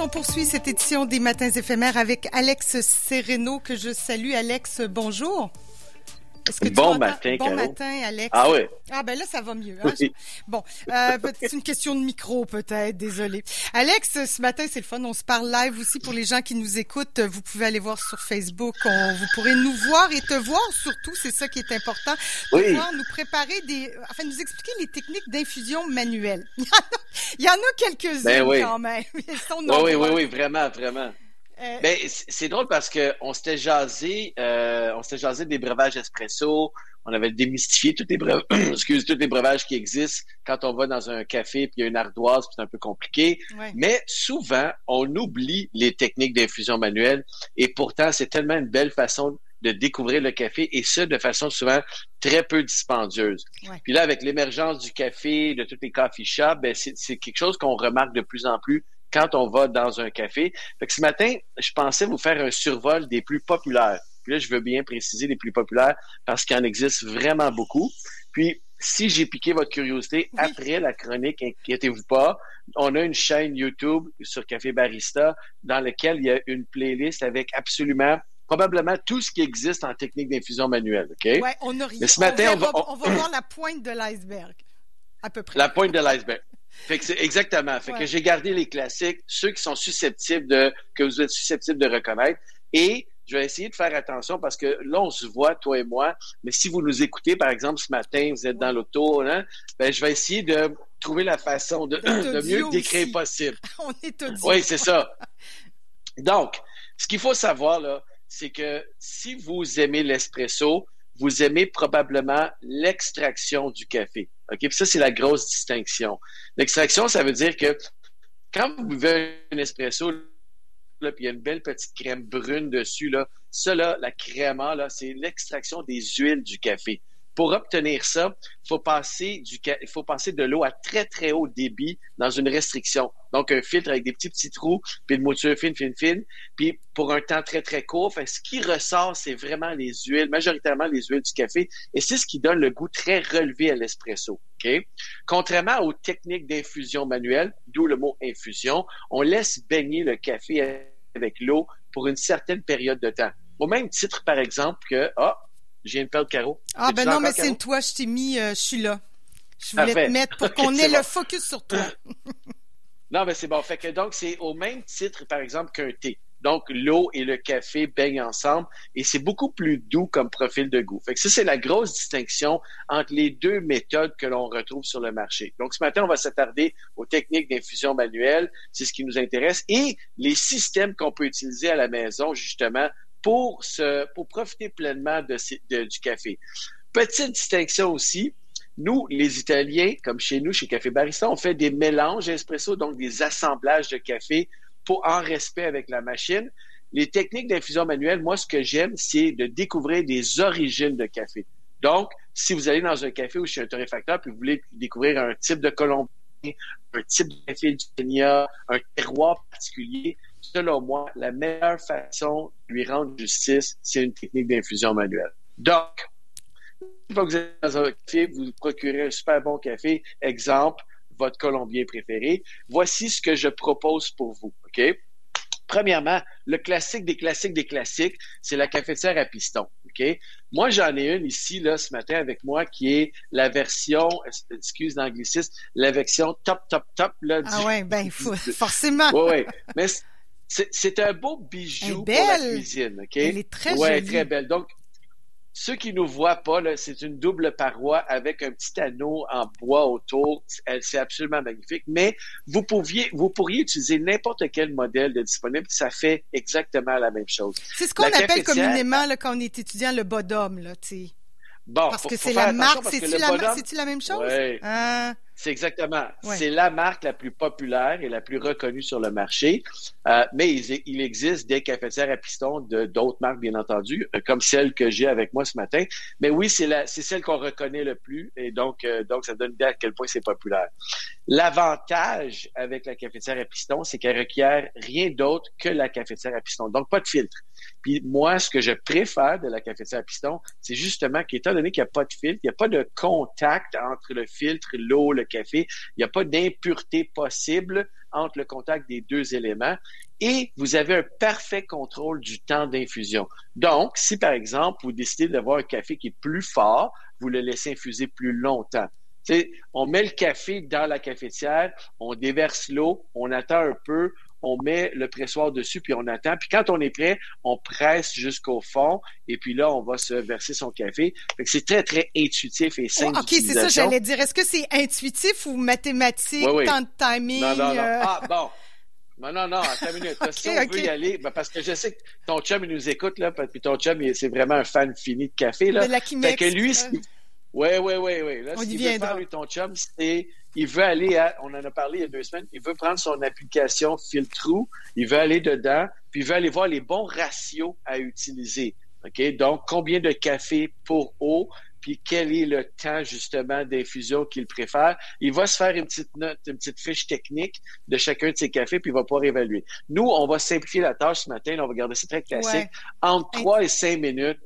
on poursuit cette édition des Matins éphémères avec Alex Sereno, que je salue. Alex, bonjour. Bon matin, Bon matin, Alex. Ah oui. Ah ben là, ça va mieux. Hein? Bon, euh, c'est une question de micro peut-être, désolé. Alex, ce matin, c'est le fun. On se parle live aussi pour les gens qui nous écoutent. Vous pouvez aller voir sur Facebook. vous pourrez nous voir et te voir surtout. C'est ça qui est important. Oui. Pouvoir nous préparer des, enfin, nous expliquer les techniques d'infusion manuelle. Il y en a quelques-unes ben oui. quand même. oui, oui, oui, vraiment, vraiment. Euh, ben, c'est drôle parce que on s'était jasé, euh, on s'était jasé des breuvages espresso. On avait démystifié tous les breuvages, excuse, tous les breuvages qui existent quand on va dans un café puis il y a une ardoise puis c'est un peu compliqué. Mais souvent, on oublie les techniques d'infusion manuelle et pourtant, c'est tellement une belle façon de découvrir le café et ce, de façon souvent très peu dispendieuse. Puis là, avec l'émergence du café, de tous les coffee shops, ben c'est quelque chose qu'on remarque de plus en plus quand on va dans un café. Fait que ce matin, je pensais vous faire un survol des plus populaires. Puis là, je veux bien préciser les plus populaires parce qu'il en existe vraiment beaucoup. Puis, si j'ai piqué votre curiosité après la chronique, inquiétez-vous pas, on a une chaîne YouTube sur Café Barista dans laquelle il y a une playlist avec absolument probablement tout ce qui existe en technique d'infusion manuelle, OK? Ouais, on a rien. Mais ce matin, on, va, on va voir la pointe de l'iceberg, à peu près. La pointe de l'iceberg. Fait que c'est exactement. Fait que j'ai gardé les classiques, ceux qui sont susceptibles de, que vous êtes susceptibles de reconnaître. Et je vais essayer de faire attention parce que là, on se voit, toi et moi. Mais si vous nous écoutez, par exemple, ce matin, vous êtes dans l'auto, hein, ben, je vais essayer de trouver la façon de, de mieux décrire possible. on est audio. Oui, c'est ça. Donc, ce qu'il faut savoir, là, c'est que si vous aimez l'espresso, vous aimez probablement l'extraction du café. Puis ça, c'est la grosse distinction. L'extraction, ça veut dire que quand vous buvez un espresso, puis il y a une belle petite crème brune dessus, là, ça, la crème, là, c'est l'extraction des huiles du café. Pour obtenir ça, faut passer du, faut passer de l'eau à très, très haut débit dans une restriction. Donc, un filtre avec des petits, petits trous, puis une mouture fine, fine, fine, puis pour un temps très, très court. Fait, ce qui ressort, c'est vraiment les huiles, majoritairement les huiles du café, et c'est ce qui donne le goût très relevé à l'espresso. OK? Contrairement aux techniques d'infusion manuelle, d'où le mot infusion, on laisse baigner le café avec l'eau pour une certaine période de temps. Au même titre, par exemple, que, ah, j'ai une paire de carreaux. Ah, ben non, mais c'est toi, je t'ai mis, euh, je suis là. Je voulais te mettre pour qu'on ait le focus sur toi. non, mais c'est bon. Fait que donc, c'est au même titre, par exemple, qu'un thé. Donc, l'eau et le café baignent ensemble et c'est beaucoup plus doux comme profil de goût. Fait que ça, c'est la grosse distinction entre les deux méthodes que l'on retrouve sur le marché. Donc, ce matin, on va s'attarder aux techniques d'infusion manuelle. C'est ce qui nous intéresse et les systèmes qu'on peut utiliser à la maison, justement, pour, se, pour profiter pleinement de, du café. Petite distinction aussi, nous, les Italiens, comme chez nous, chez Café Barista, on fait des mélanges espresso, donc des assemblages de café pour en respect avec la machine. Les techniques d'infusion manuelle, moi, ce que j'aime, c'est de découvrir des origines de café. Donc, si vous allez dans un café ou chez un torréfacteur, puis vous voulez découvrir un type de colombien, un type de café du Kenya, un terroir particulier, selon moi, la meilleure façon de lui rendre justice, c'est une technique d'infusion manuelle. Donc, une fois que vous êtes dans un café, vous procurez un super bon café, exemple, votre colombien préféré. Voici ce que je propose pour vous, OK? Premièrement, le classique des classiques des classiques, c'est la cafetière à piston. OK? Moi, j'en ai une ici, là, ce matin avec moi, qui est la version, excuse l'anglicisme, la version top, top, top, là. Ah ouais, ben, forcément. Oui, oui. Mais c'est un beau bijou pour la cuisine, OK? Elle est très ouais, très belle. Donc, ceux qui nous voient pas, c'est une double paroi avec un petit anneau en bois autour. C'est absolument magnifique. Mais vous pouviez, vous pourriez utiliser n'importe quel modèle de disponible. Ça fait exactement la même chose. C'est ce qu'on appelle communément, là, quand on est étudiant, le bottom, là, tu sais. Bon, parce que c'est la marque. C'est-tu la, la, même chose? Oui. Ah. C'est exactement. C'est la marque la plus populaire et la plus reconnue sur le marché. Euh, mais il, existe des cafetières à piston de d'autres marques, bien entendu, euh, comme celle que j'ai avec moi ce matin. Mais oui, c'est celle qu'on reconnaît le plus, et donc, euh, donc ça donne idée à quel point c'est populaire. L'avantage avec la cafetière à piston, c'est qu'elle requiert rien d'autre que la cafetière à piston, donc pas de filtre. Puis moi, ce que je préfère de la cafetière à piston, c'est justement qu'étant donné qu'il n'y a pas de filtre, il n'y a pas de contact entre le filtre, l'eau, le café. Il n'y a pas d'impureté possible entre le contact des deux éléments et vous avez un parfait contrôle du temps d'infusion. Donc, si par exemple, vous décidez d'avoir un café qui est plus fort, vous le laissez infuser plus longtemps. On met le café dans la cafetière, on déverse l'eau, on attend un peu, on met le pressoir dessus, puis on attend. Puis quand on est prêt, on presse jusqu'au fond, et puis là, on va se verser son café. c'est très, très intuitif et simple. OK, c'est ça, j'allais dire. Est-ce que c'est intuitif ou mathématique, temps de timing? Non, non, non. Euh? Ah, bon. Non, non, non, attends une minute. si on veut y aller, ben, parce que je sais que ton chum, il nous écoute, là, puis ton chum, c'est vraiment un fan fini de café, là. De la fait que lui, oui, oui, oui, oui. Là, on ce qu'il veut faire, lui, ton chum, c'est il veut aller à, on en a parlé il y a deux semaines, il veut prendre son application Filtrou, il veut aller dedans, puis il veut aller voir les bons ratios à utiliser. OK? Donc, combien de café pour eau, puis quel est le temps justement d'infusion qu'il préfère. Il va se faire une petite note, une petite fiche technique de chacun de ses cafés, puis il va pouvoir évaluer. Nous, on va simplifier la tâche ce matin, on va garder ça très classique. Entre trois et cinq minutes,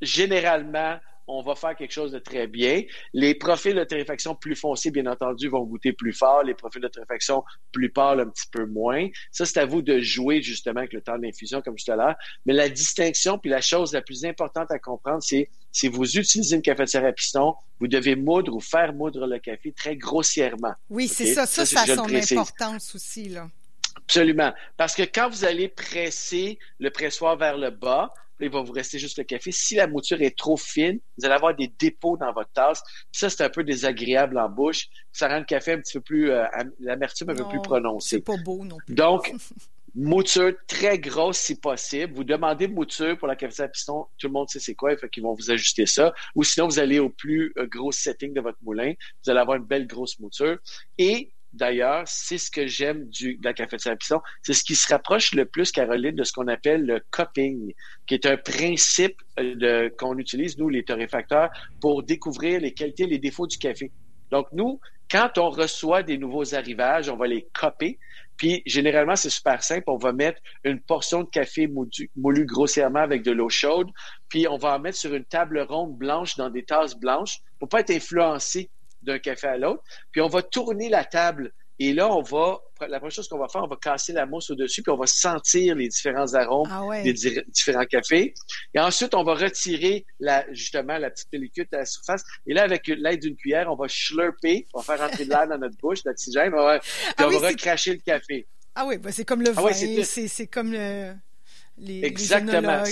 généralement, on va faire quelque chose de très bien. Les profils de torréfaction plus foncés, bien entendu, vont goûter plus fort. Les profils de torréfaction plus pâles, un petit peu moins. Ça, c'est à vous de jouer justement avec le temps d'infusion, comme je à l'heure. Mais la distinction, puis la chose la plus importante à comprendre, c'est si vous utilisez une cafetière à piston, vous devez moudre ou faire moudre le café très grossièrement. Oui, c'est ça. Ça, ça, a son importance aussi, là. Absolument. Parce que quand vous allez presser le pressoir vers le bas, il va vous rester juste le café. Si la mouture est trop fine, vous allez avoir des dépôts dans votre tasse. ça, c'est un peu désagréable en bouche. Ça rend le café un petit peu plus, euh, l'amertume un peu plus prononcée. C'est pas beau non plus. Donc, mouture très grosse si possible. Vous demandez mouture pour la cafetière à piston, tout le monde sait c'est quoi, fait qu'ils vont vous ajuster ça. Ou sinon, vous allez au plus euh, gros setting de votre moulin. Vous allez avoir une belle grosse mouture. Et d'ailleurs, c'est ce que j'aime de la cafetière à piston. C'est ce qui se rapproche le plus, Caroline, de ce qu'on appelle le cupping, qui est un principe euh, qu'on utilise, nous, les torréfacteurs, pour découvrir les qualités et les défauts du café. Donc, nous, quand on reçoit des nouveaux arrivages, on va les copper. Puis, généralement, c'est super simple. On va mettre une portion de café moulu, grossièrement avec de l'eau chaude. Puis, on va en mettre sur une table ronde blanche dans des tasses blanches pour pas être influencé d'un café à l'autre. Puis on va tourner la table. Et là, on va, la première chose qu'on va faire, on va casser la mousse au-dessus, puis on va sentir les différents arômes ah des différents cafés. Et ensuite, on va retirer la, justement la petite pellicule à la surface. Et là, avec l'aide d'une cuillère, on va slurper, on va faire rentrer de l'air dans notre bouche, l'oxygène, puis ah on va recracher le café. Ah oui, ben c'est comme le ah vin, c'est comme le, les, Exactement.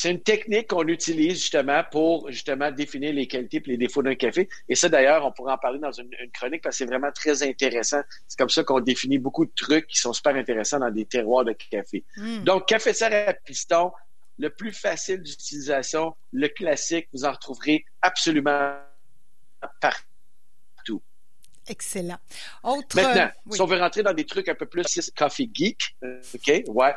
C'est une technique qu'on utilise justement pour justement définir les qualités et les défauts d'un café. Et ça, d'ailleurs, on pourra en parler dans une, chronique parce que c'est vraiment très intéressant. C'est comme ça qu'on définit beaucoup de trucs qui sont super intéressants dans des terroirs de café. Hmm. Donc, cafetière à piston, le plus facile d'utilisation, le classique, vous en retrouverez absolument partout. Excellent. Autre... Maintenant, si on veut rentrer dans des trucs un peu plus coffee geek, euh, OK, ouais,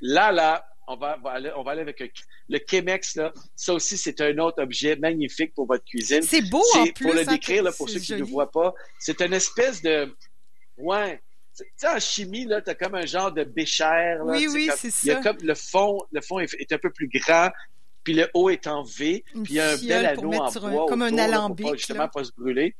Là, là, on va, aller, on va aller avec le Chemex, là. Ça aussi, c'est un autre objet magnifique pour votre cuisine. C'est beau en plus. Pour le hein, décrire, là, pour ceux qui ne voient pas, c'est une espèce de... Ouais, tu sais, en chimie, là, as comme un genre de béchère. oui, oui, c'est ça. Il y a comme le fond, le fond est, un peu plus grand, puis le haut est en V, puis il y a un bel anneau en bois comme un alambic, pour justement pas se brûler.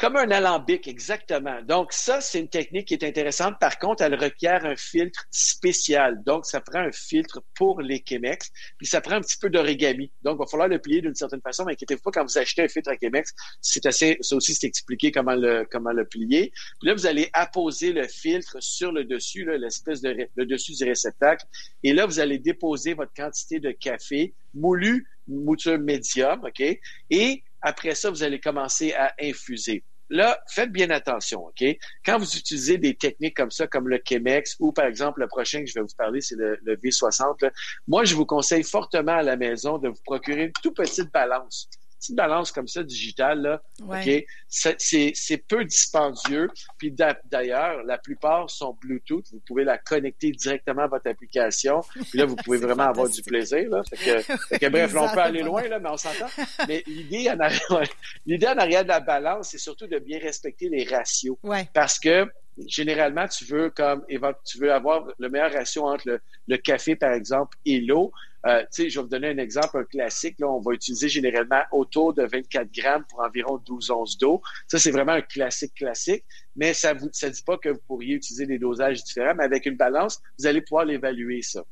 Comme un alambic, exactement. Donc, ça, c'est une technique qui est intéressante. Par contre, elle requiert un filtre spécial. Donc, ça prend un filtre pour les Chemex, puis ça prend un petit peu d'origami. Donc, il va falloir le plier d'une certaine façon. Mais inquiétez-vous pas, quand vous achetez un filtre à Chemex, c'est assez, ça aussi, c'est expliqué comment le, comment le plier. Puis là, vous allez apposer le filtre sur le dessus, l'espèce de, le dessus du réceptacle. Et là, vous allez déposer votre quantité de café moulu, mouture médium, OK? Et après ça, vous allez commencer à infuser. Là, faites bien attention, OK? Quand vous utilisez des techniques comme ça, comme le Chemex, ou par exemple, le prochain que je vais vous parler, c'est le, V60, moi, je vous conseille fortement à la maison de vous procurer une toute petite balance petite balance comme ça digitale, là, OK? C'est peu dispendieux. Puis d'ailleurs, la plupart sont Bluetooth. Vous pouvez la connecter directement à votre application. Puis là, vous pouvez vraiment avoir du plaisir. Là. Fait que, bref, on peut aller loin, là, mais on s'entend. Mais l'idée en, arrière, l'idée en arrière de la balance, c'est surtout de bien respecter les ratios. Ouais. Parce que généralement, tu veux comme tu veux avoir le meilleur ratio entre le, café, par exemple, et l'eau. Euh, je vais vous donner un exemple, un classique. Là, on va utiliser généralement autour de 24 grammes pour environ 12 onces d'eau. Ça, c'est vraiment un classique classique, mais ça ne ça dit pas que vous pourriez utiliser des dosages différents, mais avec une balance, vous allez pouvoir l'évaluer, ça.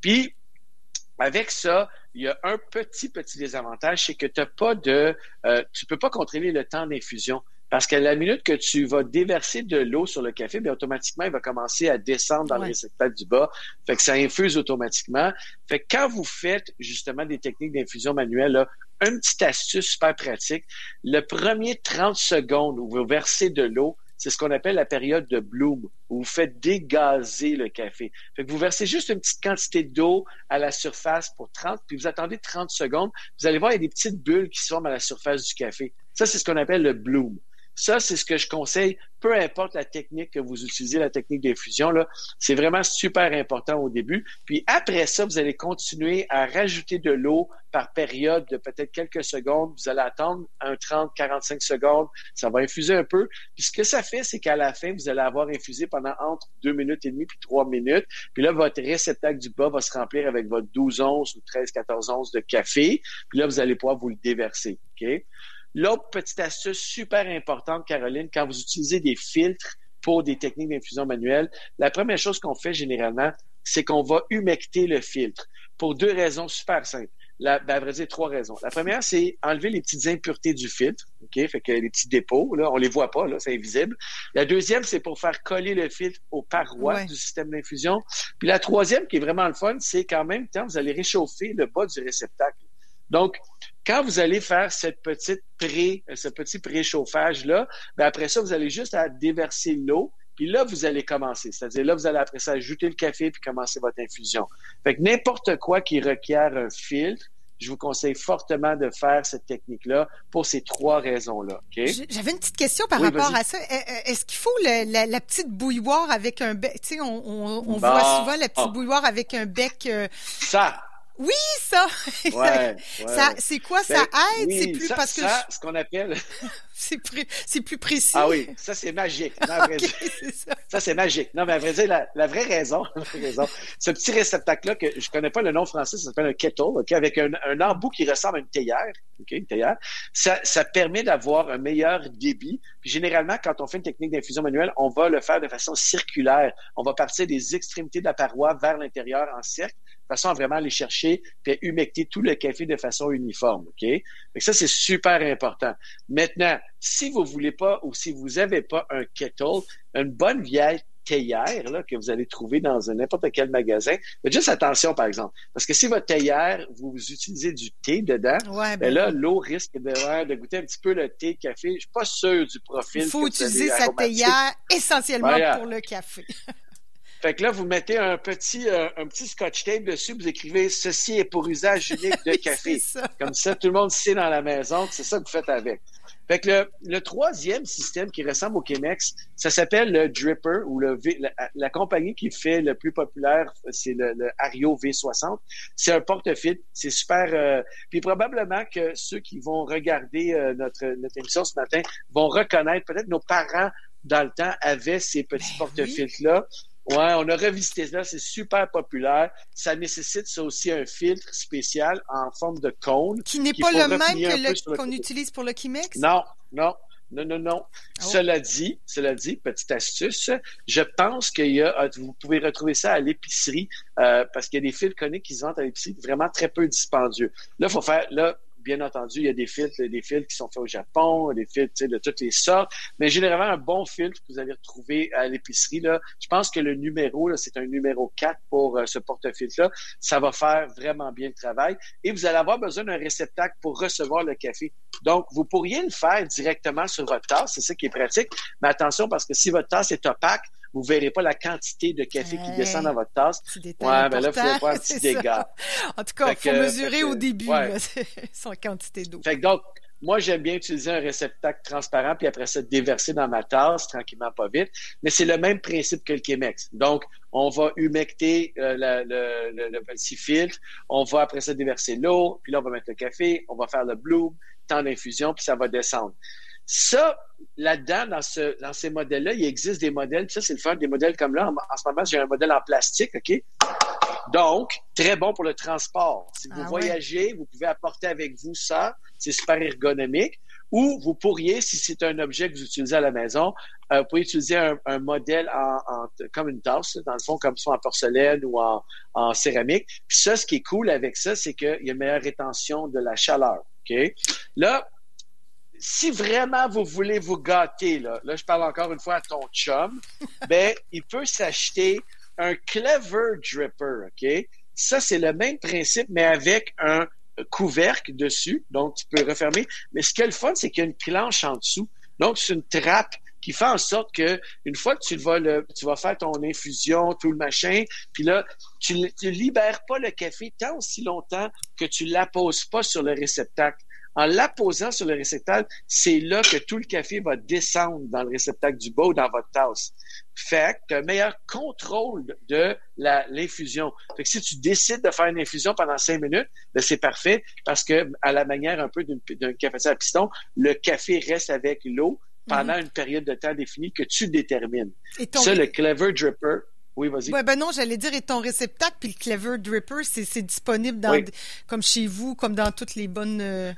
Puis, avec ça, il y a un petit, petit désavantage, c'est que tu pas de, euh, tu peux pas contrôler le temps d'infusion. Parce qu'à la minute que tu vas déverser de l'eau sur le café, bien, automatiquement, il va commencer à descendre dans le réceptacle du bas. Fait que ça infuse automatiquement. Fait que quand vous faites justement des techniques d'infusion manuelle, là, une petite astuce super pratique. Le premier 30 secondes où vous versez de l'eau, c'est ce qu'on appelle la période de bloom, où vous faites dégazer le café. Fait que vous versez juste une petite quantité d'eau à la surface pour 30, puis vous attendez 30 secondes. Vous allez voir, il y a des petites bulles qui se forment à la surface du café. Ça, c'est ce qu'on appelle le bloom. Ça, c'est ce que je conseille, peu importe la technique que vous utilisez, la technique d'infusion, là, c'est vraiment super important au début. Puis après ça, vous allez continuer à rajouter de l'eau par période de peut-être quelques secondes. Vous allez attendre un 30, 45 secondes. Ça va infuser un peu. Puis ce que ça fait, c'est qu'à la fin, vous allez avoir infusé pendant entre deux minutes et demie puis trois minutes. Puis là, votre réceptacle du bas va se remplir avec votre 12 onces ou 13, 14 onces de café. Puis là, vous allez pouvoir vous le déverser. OK? L'autre petite astuce super importante, Caroline, quand vous utilisez des filtres pour des techniques d'infusion manuelle, la première chose qu'on fait généralement, c'est qu'on va humecter le filtre pour deux raisons super simples. La, ben, à vrai dire, trois raisons. La première, c'est enlever les petites impuretés du filtre, ok, fait que les petits dépôts, là, on les voit pas, là, c'est invisible. La deuxième, c'est pour faire coller le filtre aux parois du système d'infusion. Puis la troisième, qui est vraiment le fun, c'est qu'en même temps, vous allez réchauffer le bas du réceptacle. Donc, quand vous allez faire cette petite pré, ce petit préchauffage-là, ben après ça, vous allez juste à déverser l'eau, puis là, vous allez commencer. C'est-à-dire, là, vous allez après ça ajouter le café puis commencer votre infusion. Fait que n'importe quoi qui requiert un filtre, je vous conseille fortement de faire cette technique-là pour ces trois raisons-là. J'avais une petite question par rapport à ça. Est-ce qu'il faut la, petite bouilloire avec un bec? Tu sais, on, voit souvent la petite bouilloire avec un bec. Euh, ça, oui, ça. Ouais, ça c'est quoi ça ben, aide? C'est plus parce que ça, ce qu'on appelle c'est c'est plus précis. Ah oui, ça c'est magique. ça, c'est magique. Non, mais à vrai dire, la, vraie raison, raison, ce petit réceptacle-là que je connais pas le nom français, ça s'appelle un kettle, ok, avec un, un, embout qui ressemble à une théière, ok, une théière. Ça, ça permet d'avoir un meilleur débit. Puis généralement, quand on fait une technique d'infusion manuelle, on va le faire de façon circulaire. On va partir des extrémités de la paroi vers l'intérieur en cercle façon à vraiment aller chercher et humecter tout le café de façon uniforme. OK? ça, c'est super important. Maintenant, si vous voulez pas ou si vous n'avez pas un kettle, une bonne vieille théière là, que vous allez trouver dans n'importe quel magasin. Faites juste attention, par exemple. Parce que si votre théière, vous utilisez du thé dedans, ben, ben là, l'eau risque de, de, goûter un petit peu le thé, le café. Je suis pas sûr du profil. Il faut utiliser sa théière essentiellement pour le café. Fait que là, vous mettez un petit, euh, un petit scotch tape dessus, vous écrivez ceci est pour usage unique de café. Comme ça, tout le monde sait dans la maison que c'est ça que vous faites avec. Fait que le, le, troisième système qui ressemble au Chemex, ça s'appelle le Dripper ou le la, compagnie qui fait le plus populaire, c'est le, le, Ario V60. C'est un porte-fil, c'est super. Euh, puis probablement que ceux qui vont regarder euh, notre notre émission ce matin vont reconnaître peut-être nos parents dans le temps avaient ces petits ben porte-fils là. Ouais, on a revisité ça, c'est super populaire. Ça nécessite ça aussi un filtre spécial en forme de cône. Qui n'est pas le même que qu'on utilise pour le Kimex? Non, non. Non, non, non. Oh. Cela dit, cela dit, petite astuce, je pense qu'il y a, vous pouvez retrouver ça à l'épicerie, euh, parce qu'il y a des fils coniques qui se vendent à l'épicerie vraiment très peu dispendieux. Là, il faut faire, là, bien entendu, il y a des filtres, des filtres qui sont faits au Japon, des filtres de toutes les sortes, mais généralement, un bon filtre que vous allez retrouver à l'épicerie, je pense que le numéro, c'est un numéro 4 pour euh, ce porte-filtre-là. Ça va faire vraiment bien le travail. Et vous allez avoir besoin d'un réceptacle pour recevoir le café. Donc, vous pourriez le faire directement sur votre tasse, c'est ça qui est pratique. Mais attention, parce que si votre tasse est opaque, vous verrez pas la quantité de café qui descend dans votre tasse. Ouais, ben là, il faut faire un petit dégât. En tout cas, il faut mesurer au début son quantité d'eau. Fait que donc, moi, j'aime bien utiliser un réceptacle transparent, puis après ça, déverser dans ma tasse, tranquillement, pas vite. Mais c'est le même principe que le Chemex. Donc, on va humecter euh, le, petit filtre, on va après ça déverser l'eau, puis là, on va mettre le café, on va faire le bloom, temps d'infusion, puis ça va descendre. Ça, là-dedans, dans, ce, dans ces modèles-là, il existe des modèles, ça, c'est le fun, des modèles comme là. En, ce moment, j'ai un modèle en plastique, OK? Donc, très bon pour le transport. Si vous ah voyagez, vous pouvez apporter avec vous ça. C'est super ergonomique. Ou vous pourriez, si c'est un objet que vous utilisez à la maison, euh, vous pouvez utiliser un, modèle en, comme une tasse, dans le fond, comme soit en porcelaine ou en, céramique. Puis ça, ce qui est cool avec ça, c'est qu'il y a une meilleure rétention de la chaleur. OK? Là, si vraiment vous voulez vous gâter, là, là, je parle encore une fois à ton chum, ben, il peut s'acheter un Clever Dripper, OK? Ça, c'est le même principe, mais avec un couvercle dessus, donc tu peux refermer. Mais ce qui est le fun, c'est qu'il y a une planche en dessous. Donc, c'est une trappe qui fait en sorte que une fois que tu vas le, tu vas faire ton infusion, tout le machin, puis là, tu, ne libères pas le café tant aussi longtemps que tu l'apposes pas sur le réceptacle. En l'apposant sur le réceptacle, c'est là que tout le café va descendre dans le réceptacle du bas ou dans votre tasse. Fait que tu as un meilleur contrôle de l'infusion. Fait que si tu décides de faire une infusion pendant cinq minutes, ben c'est parfait parce que à la manière un peu d'un cafetière à piston, le café reste avec l'eau pendant mhm. une période de temps définie que tu détermines. Ça, le Clever Dripper, oui, vas-y. Ouais, ben non, j'allais dire, et ton réceptacle, puis le Clever Dripper, c'est disponible dans, comme chez vous, comme dans toutes les bonnes. Euh,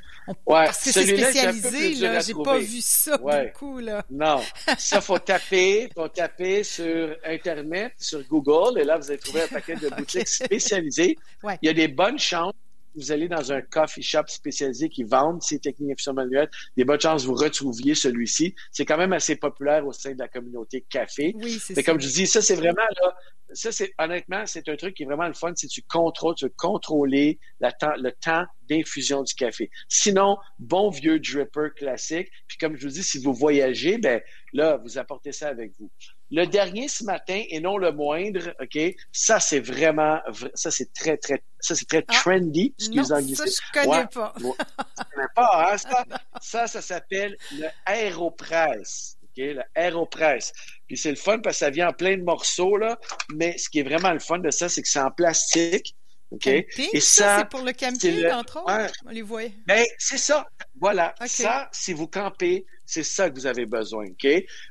parce que c'est spécialisé, là. J'ai pas vu ça beaucoup, là. Non. ça, faut taper, faut taper sur Internet, sur Google, et là, vous allez trouver un paquet de boutiques spécialisées. Il y a des bonnes chances vous allez dans un coffee shop spécialisé qui vendent ces techniques d'infusion manuelle, des bonnes chances que vous retrouviez celui-ci. C'est quand même assez populaire au sein de la communauté café. Oui, c'est Mais comme je dis, ça, c'est vraiment là, ça, c'est honnêtement, c'est un truc qui est vraiment le fun, si tu contrôles, tu veux contrôler le temps d'infusion du café. Sinon, bon vieux dripper classique. Puis comme je vous dis, si vous voyagez, ben là, vous apportez ça avec vous. Le dernier ce matin, et non le moindre, OK, ça c'est vraiment, ça c'est très, très, ça c'est très ah, trendy, excusez moi Ça, je connais pas. connais pas, hein, ça, ça, ça s'appelle le Aeropress. OK, le. Puis c'est le fun parce que ça vient en plein de morceaux, là, mais ce qui est vraiment le fun de ça, c'est que c'est en plastique. OK? Et ça, c'est pour le camping, entre autres. On les voit. Ben, c'est ça. Voilà. Ça, si vous campez, c'est ça que vous avez besoin, OK?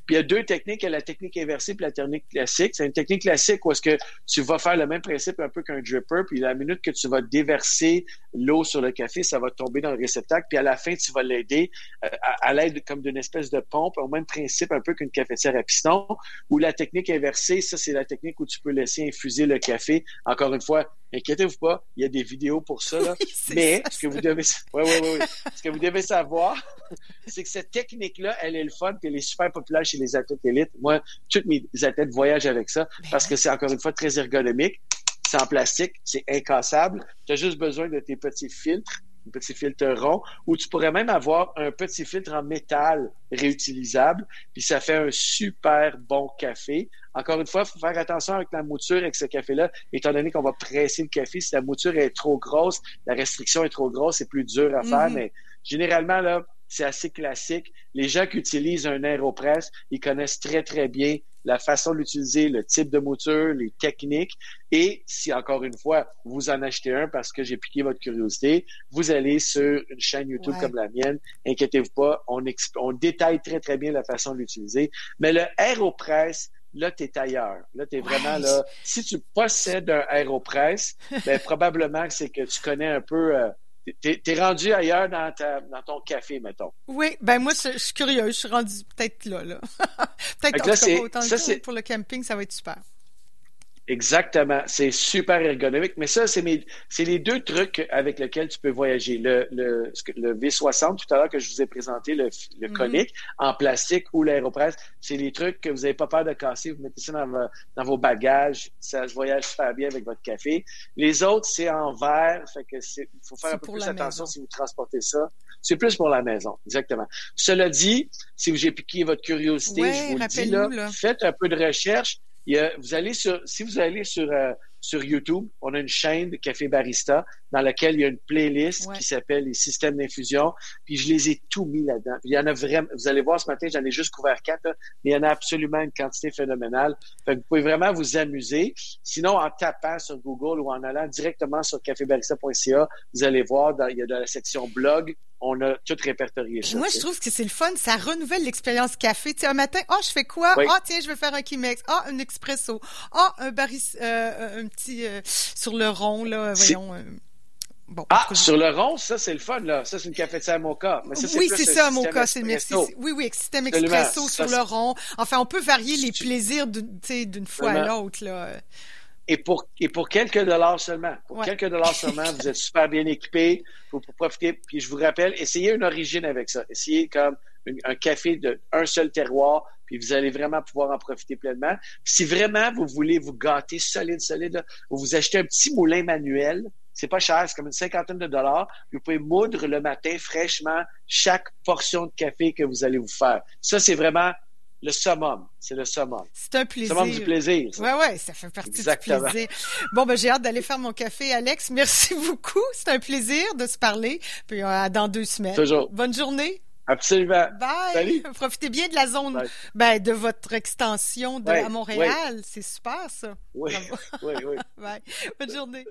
Puis il y a deux techniques, il y a la technique inversée et la technique classique. C'est une technique classique où est-ce que tu vas faire le même principe un peu qu'un dripper, puis la minute que tu vas déverser l'eau sur le café, ça va tomber dans le réceptacle, puis à la fin, tu vas l'aider euh, à, l'aide comme d'une espèce de pompe, au même principe un peu qu'une cafetière à piston, ou la technique inversée, ça, c'est la technique où tu peux laisser infuser le café. Encore une fois, inquiétez-vous pas, il y a des vidéos pour ça, là. mais ce que vous devez, ouais, ouais, ouais, ce que vous devez savoir, c'est que cette technique-là, elle est le fun, puis elle est super populaire chez les athlètes élites. Moi, tous mes athlètes voyagent avec ça ben parce que c'est encore une fois très ergonomique. C'est en plastique, c'est incassable. Tu as juste besoin de tes petits filtres, un petit filtre rond, ou tu pourrais même avoir un petit filtre en métal réutilisable, puis ça fait un super bon café. Encore une fois, il faut faire attention avec la mouture avec ce café-là, étant donné qu'on va presser le café. Si la mouture est trop grosse, la restriction est trop grosse, c'est plus dur à faire, mm-hmm. mais généralement, là, c'est assez classique. Les gens qui utilisent un Aeropress, ils connaissent très, très bien la façon de l'utiliser, le type de mouture, les techniques. Et si, encore une fois, vous en achetez un parce que j'ai piqué votre curiosité, vous allez sur une chaîne YouTube comme la mienne. Inquiétez-vous pas, on, on détaille très, très bien la façon de l'utiliser. Mais le Aeropress, là, tu es ailleurs. Là, tu es vraiment là. Si tu possèdes un Aeropress, ben, probablement c'est que tu connais un peu... Euh, T'es es rendu ailleurs dans, ta, dans ton café, mettons. Oui, ben moi, je, suis curieux. Je suis rendu peut-être là. là. peut-être que autant ça, pour le camping, ça va être super. Exactement. C'est super ergonomique. Mais ça, c'est les deux trucs avec lesquels tu peux voyager. Le, le, le V60, tout à l'heure que je vous ai présenté, le, le mm-hmm. conique en plastique ou l'aéropresse, c'est les trucs que vous n'avez pas peur de casser. Vous mettez ça dans, dans, vos bagages. Ça se voyage super bien avec votre café. Les autres, c'est en verre. Fait que il faut faire un peu plus attention si vous transportez ça. C'est plus pour la maison. Exactement. Cela dit, si vous j'ai piqué votre curiosité, je vous le dis, là, faites un peu de recherche vous allez sur, si vous allez sur, euh, sur YouTube, on a une chaîne de Café Barista dans laquelle il y a une playlist qui s'appelle les systèmes d'infusion. Puis je les ai tous mis là-dedans. Il y en a vraiment, vous allez voir ce matin, j'en ai juste couvert quatre, mais il y en a absolument une quantité phénoménale. Fait vous pouvez vraiment vous amuser. Sinon, en tapant sur Google ou en allant directement sur cafébarista.ca, vous allez voir, dans, il y a dans la section blog, on a tout répertorié ça. moi, je trouve que c'est le fun. Ça renouvelle l'expérience café. Tu sais, un matin, oh, je fais quoi? Ah, tiens, je vais faire un Chemex. Ah, un expresso. Ah, un baris, euh, un petit euh, sur le rond, là, voyons. Euh, bon, ah, sur le rond, ça, c'est le fun, là. Ça, c'est une cafetière mocha. Mais ça, oui, c'est ça, mocha. C'est merci. Oui, oui, système expresso sur le rond. Enfin, on peut varier les plaisirs d'une fois à l'autre, là. Et pour, et pour quelques dollars seulement. Pour quelques dollars seulement, vous êtes super bien équipé pour, pour, profiter. Puis je vous rappelle, essayez une origine avec ça. Essayez comme un café d'un seul terroir, puis vous allez vraiment pouvoir en profiter pleinement. si vraiment vous voulez vous gâter solide, solide, vous vous achetez un petit moulin manuel. C'est pas cher, c'est comme une cinquantaine de dollars. Vous pouvez moudre le matin fraîchement chaque portion de café que vous allez vous faire. Ça, c'est vraiment le summum. C'est le summum. C'est un plaisir. Summum du plaisir. Oui, oui, ça fait partie du plaisir. Bon, ben, j'ai hâte d'aller faire mon café, Alex. Merci beaucoup. C'est un plaisir de se parler. Puis, euh, dans deux semaines. Toujours. Bonne journée. Absolument. Bye. Salut. Profitez bien de la zone, ben, de votre extension de, à Montréal. C'est super, ça. Oui. oui, oui. Bye. Bonne journée.